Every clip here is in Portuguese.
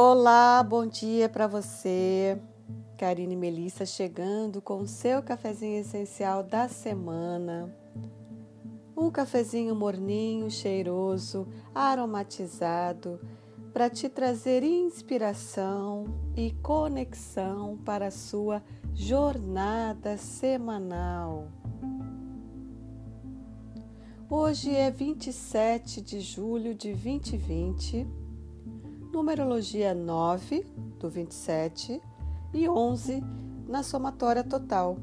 Olá, bom dia para você. Karine Melissa chegando com o seu cafezinho essencial da semana. Um cafezinho morninho, cheiroso, aromatizado, para te trazer inspiração e conexão para a sua jornada semanal. Hoje é 27 de julho de 2020 numerologia 9 do 27 e 11 na somatória total.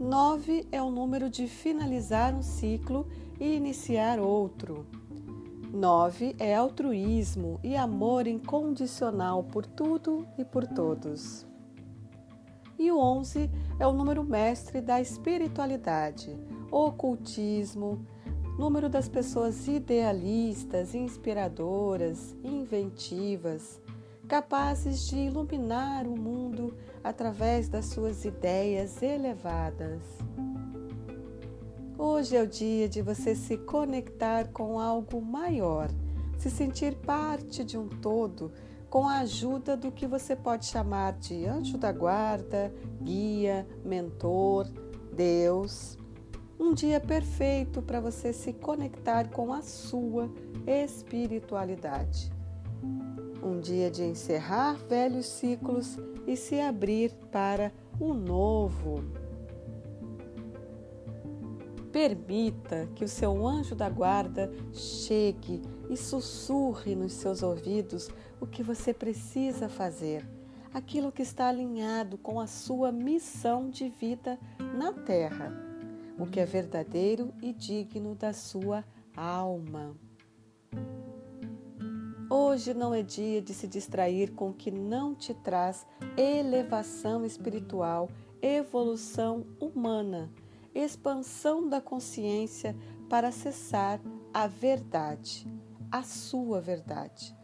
9 é o número de finalizar um ciclo e iniciar outro. 9 é altruísmo e amor incondicional por tudo e por todos. E o 11 é o número mestre da espiritualidade, ocultismo, número das pessoas idealistas, inspiradoras, inventivas, capazes de iluminar o mundo através das suas ideias elevadas. Hoje é o dia de você se conectar com algo maior, se sentir parte de um todo com a ajuda do que você pode chamar de anjo da guarda, guia, mentor, Deus um dia perfeito para você se conectar com a sua espiritualidade. Um dia de encerrar velhos ciclos e se abrir para o novo. Permita que o seu anjo da guarda chegue e sussurre nos seus ouvidos o que você precisa fazer, aquilo que está alinhado com a sua missão de vida na Terra o que é verdadeiro e digno da sua alma. Hoje não é dia de se distrair com o que não te traz elevação espiritual, evolução humana, expansão da consciência para acessar a verdade, a sua verdade,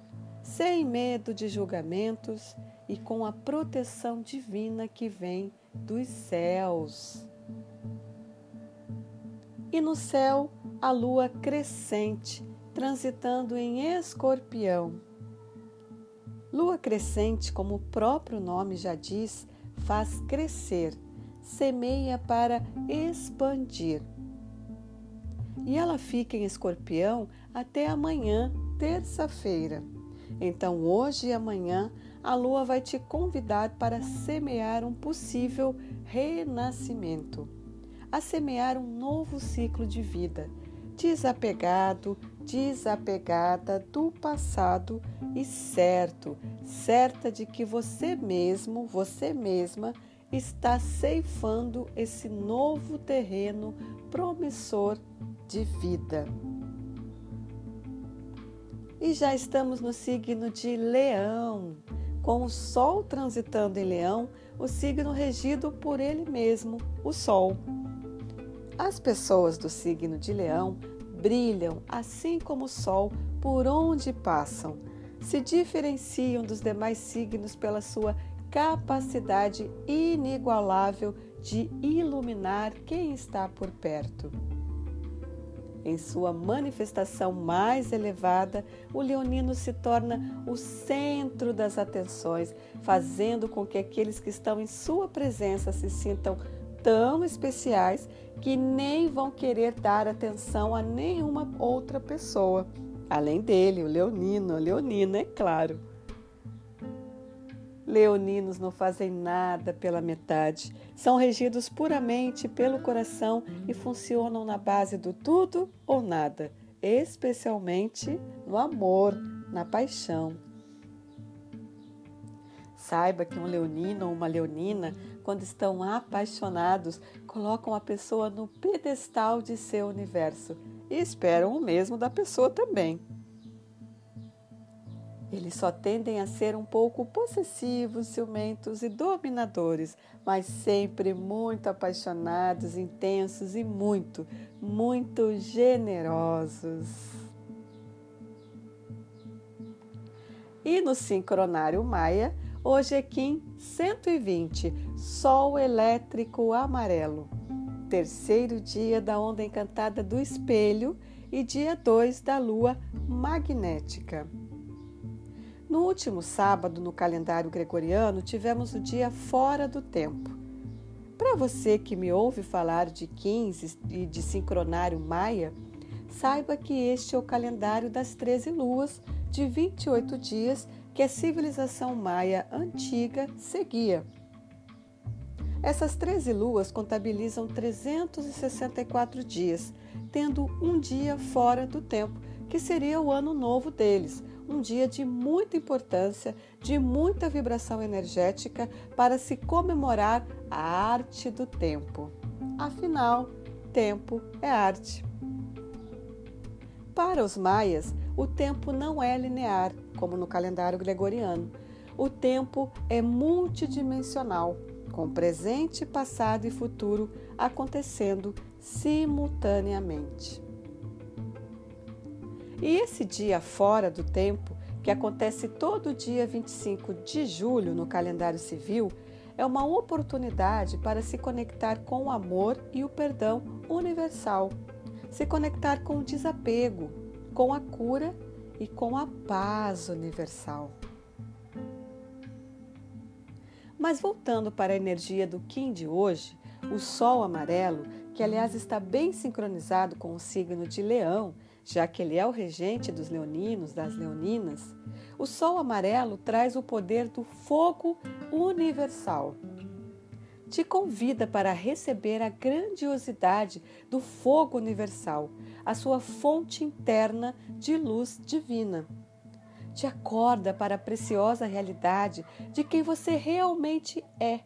sem medo de julgamentos e com a proteção divina que vem dos céus. E no céu, a lua crescente, transitando em escorpião. Lua crescente, como o próprio nome já diz, faz crescer, semeia para expandir. E ela fica em escorpião até amanhã, terça-feira. Então, hoje e amanhã, a lua vai te convidar para semear um possível renascimento a semear um novo ciclo de vida, desapegado, desapegada do passado e certo, certa de que você mesmo, você mesma, está ceifando esse novo terreno promissor de vida. E já estamos no signo de Leão, com o Sol transitando em Leão, o signo regido por ele mesmo, o Sol. As pessoas do signo de Leão brilham assim como o sol por onde passam. Se diferenciam dos demais signos pela sua capacidade inigualável de iluminar quem está por perto. Em sua manifestação mais elevada, o leonino se torna o centro das atenções, fazendo com que aqueles que estão em sua presença se sintam tão especiais que nem vão querer dar atenção a nenhuma outra pessoa, além dele, o leonino, a leonina, é claro. Leoninos não fazem nada pela metade, são regidos puramente pelo coração e funcionam na base do tudo ou nada, especialmente no amor, na paixão. Saiba que um leonino ou uma leonina quando estão apaixonados, colocam a pessoa no pedestal de seu universo e esperam o mesmo da pessoa também. Eles só tendem a ser um pouco possessivos, ciumentos e dominadores, mas sempre muito apaixonados, intensos e muito, muito generosos. E no sincronário Maia, Hoje é Kim 120, Sol elétrico amarelo. Terceiro dia da onda encantada do espelho e dia 2 da lua magnética. No último sábado, no calendário gregoriano, tivemos o dia fora do tempo. Para você que me ouve falar de 15 e de sincronário maia, saiba que este é o calendário das 13 luas de 28 dias que a civilização maia antiga seguia. Essas 13 luas contabilizam 364 dias, tendo um dia fora do tempo, que seria o ano novo deles, um dia de muita importância, de muita vibração energética para se comemorar a arte do tempo. Afinal, tempo é arte. Para os maias, o tempo não é linear, como no calendário gregoriano. O tempo é multidimensional, com presente, passado e futuro acontecendo simultaneamente. E esse dia fora do tempo, que acontece todo dia 25 de julho no calendário civil, é uma oportunidade para se conectar com o amor e o perdão universal, se conectar com o desapego, com a cura e com a paz universal. Mas voltando para a energia do Kim de hoje, o Sol amarelo, que aliás está bem sincronizado com o signo de Leão, já que ele é o regente dos leoninos, das leoninas, o sol amarelo traz o poder do fogo universal. Te convida para receber a grandiosidade do fogo universal, a sua fonte interna de luz divina. Te acorda para a preciosa realidade de quem você realmente é,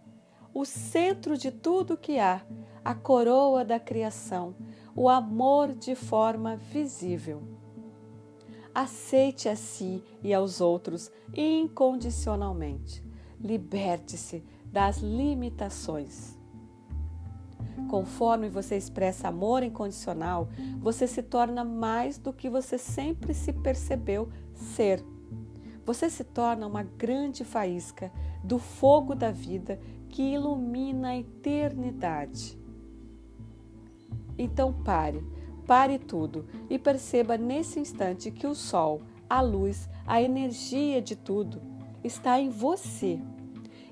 o centro de tudo que há, a coroa da criação, o amor de forma visível. Aceite a si e aos outros incondicionalmente. Liberte-se das limitações. Conforme você expressa amor incondicional, você se torna mais do que você sempre se percebeu ser. Você se torna uma grande faísca do fogo da vida que ilumina a eternidade. Então pare, pare tudo e perceba nesse instante que o sol, a luz, a energia de tudo está em você.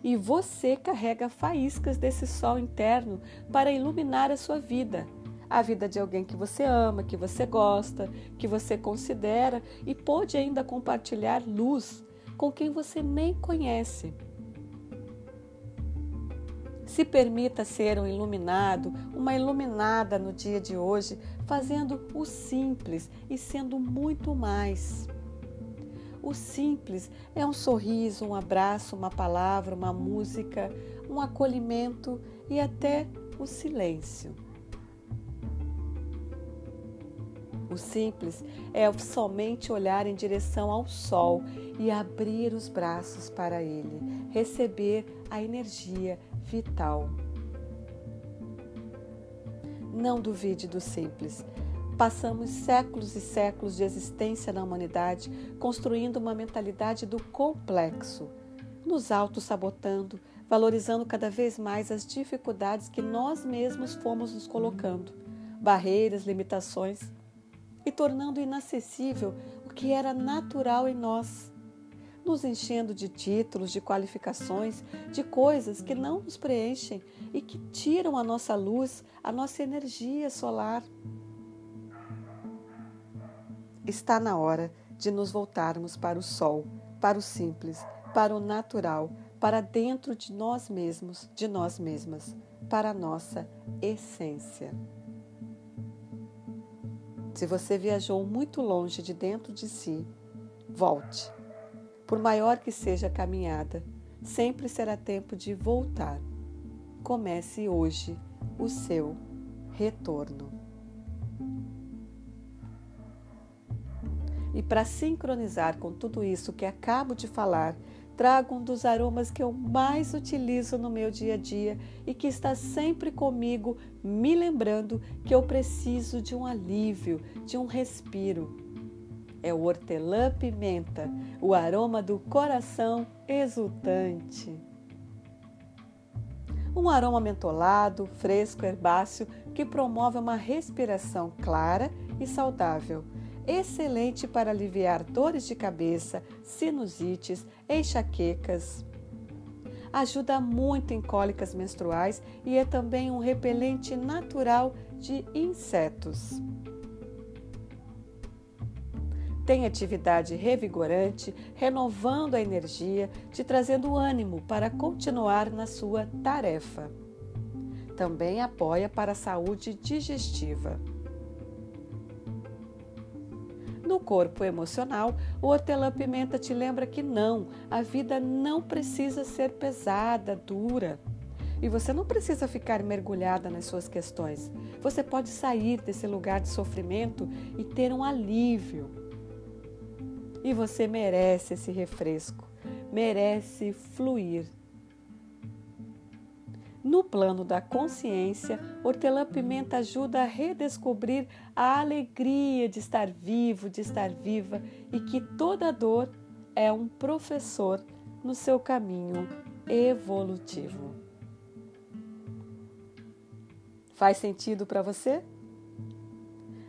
E você carrega faíscas desse sol interno para iluminar a sua vida, a vida de alguém que você ama, que você gosta, que você considera e pode ainda compartilhar luz com quem você nem conhece. Se permita ser um iluminado, uma iluminada no dia de hoje, fazendo o simples e sendo muito mais. O simples é um sorriso, um abraço, uma palavra, uma música, um acolhimento e até o silêncio. O simples é somente olhar em direção ao sol e abrir os braços para ele, receber a energia vital. Não duvide do simples. Passamos séculos e séculos de existência na humanidade construindo uma mentalidade do complexo, nos auto-sabotando, valorizando cada vez mais as dificuldades que nós mesmos fomos nos colocando, barreiras, limitações e tornando inacessível o que era natural em nós, nos enchendo de títulos, de qualificações, de coisas que não nos preenchem e que tiram a nossa luz, a nossa energia solar. Está na hora de nos voltarmos para o sol, para o simples, para o natural, para dentro de nós mesmos, de nós mesmas, para a nossa essência. Se você viajou muito longe de dentro de si, volte. Por maior que seja a caminhada, sempre será tempo de voltar. Comece hoje o seu retorno. E para sincronizar com tudo isso que acabo de falar, trago um dos aromas que eu mais utilizo no meu dia a dia e que está sempre comigo, me lembrando que eu preciso de um alívio, de um respiro. É o hortelã-pimenta, o aroma do coração exultante. Um aroma mentolado, fresco, herbáceo que promove uma respiração clara e saudável excelente para aliviar dores de cabeça, sinusites, enxaquecas. Ajuda muito em cólicas menstruais e é também um repelente natural de insetos. Tem atividade revigorante, renovando a energia, te trazendo ânimo para continuar na sua tarefa. Também apoia para a saúde digestiva. No corpo emocional, o hortelã-pimenta te lembra que não, a vida não precisa ser pesada, dura. E você não precisa ficar mergulhada nas suas questões. Você pode sair desse lugar de sofrimento e ter um alívio. E você merece esse refresco, merece fluir. No plano da consciência, hortelã-pimenta ajuda a redescobrir a alegria de estar vivo, de estar viva e que toda dor é um professor no seu caminho evolutivo. Faz sentido para você?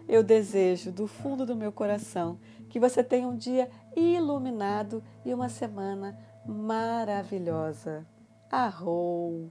Eu desejo do fundo do meu coração que você tenha um dia iluminado e uma semana maravilhosa. Arrou!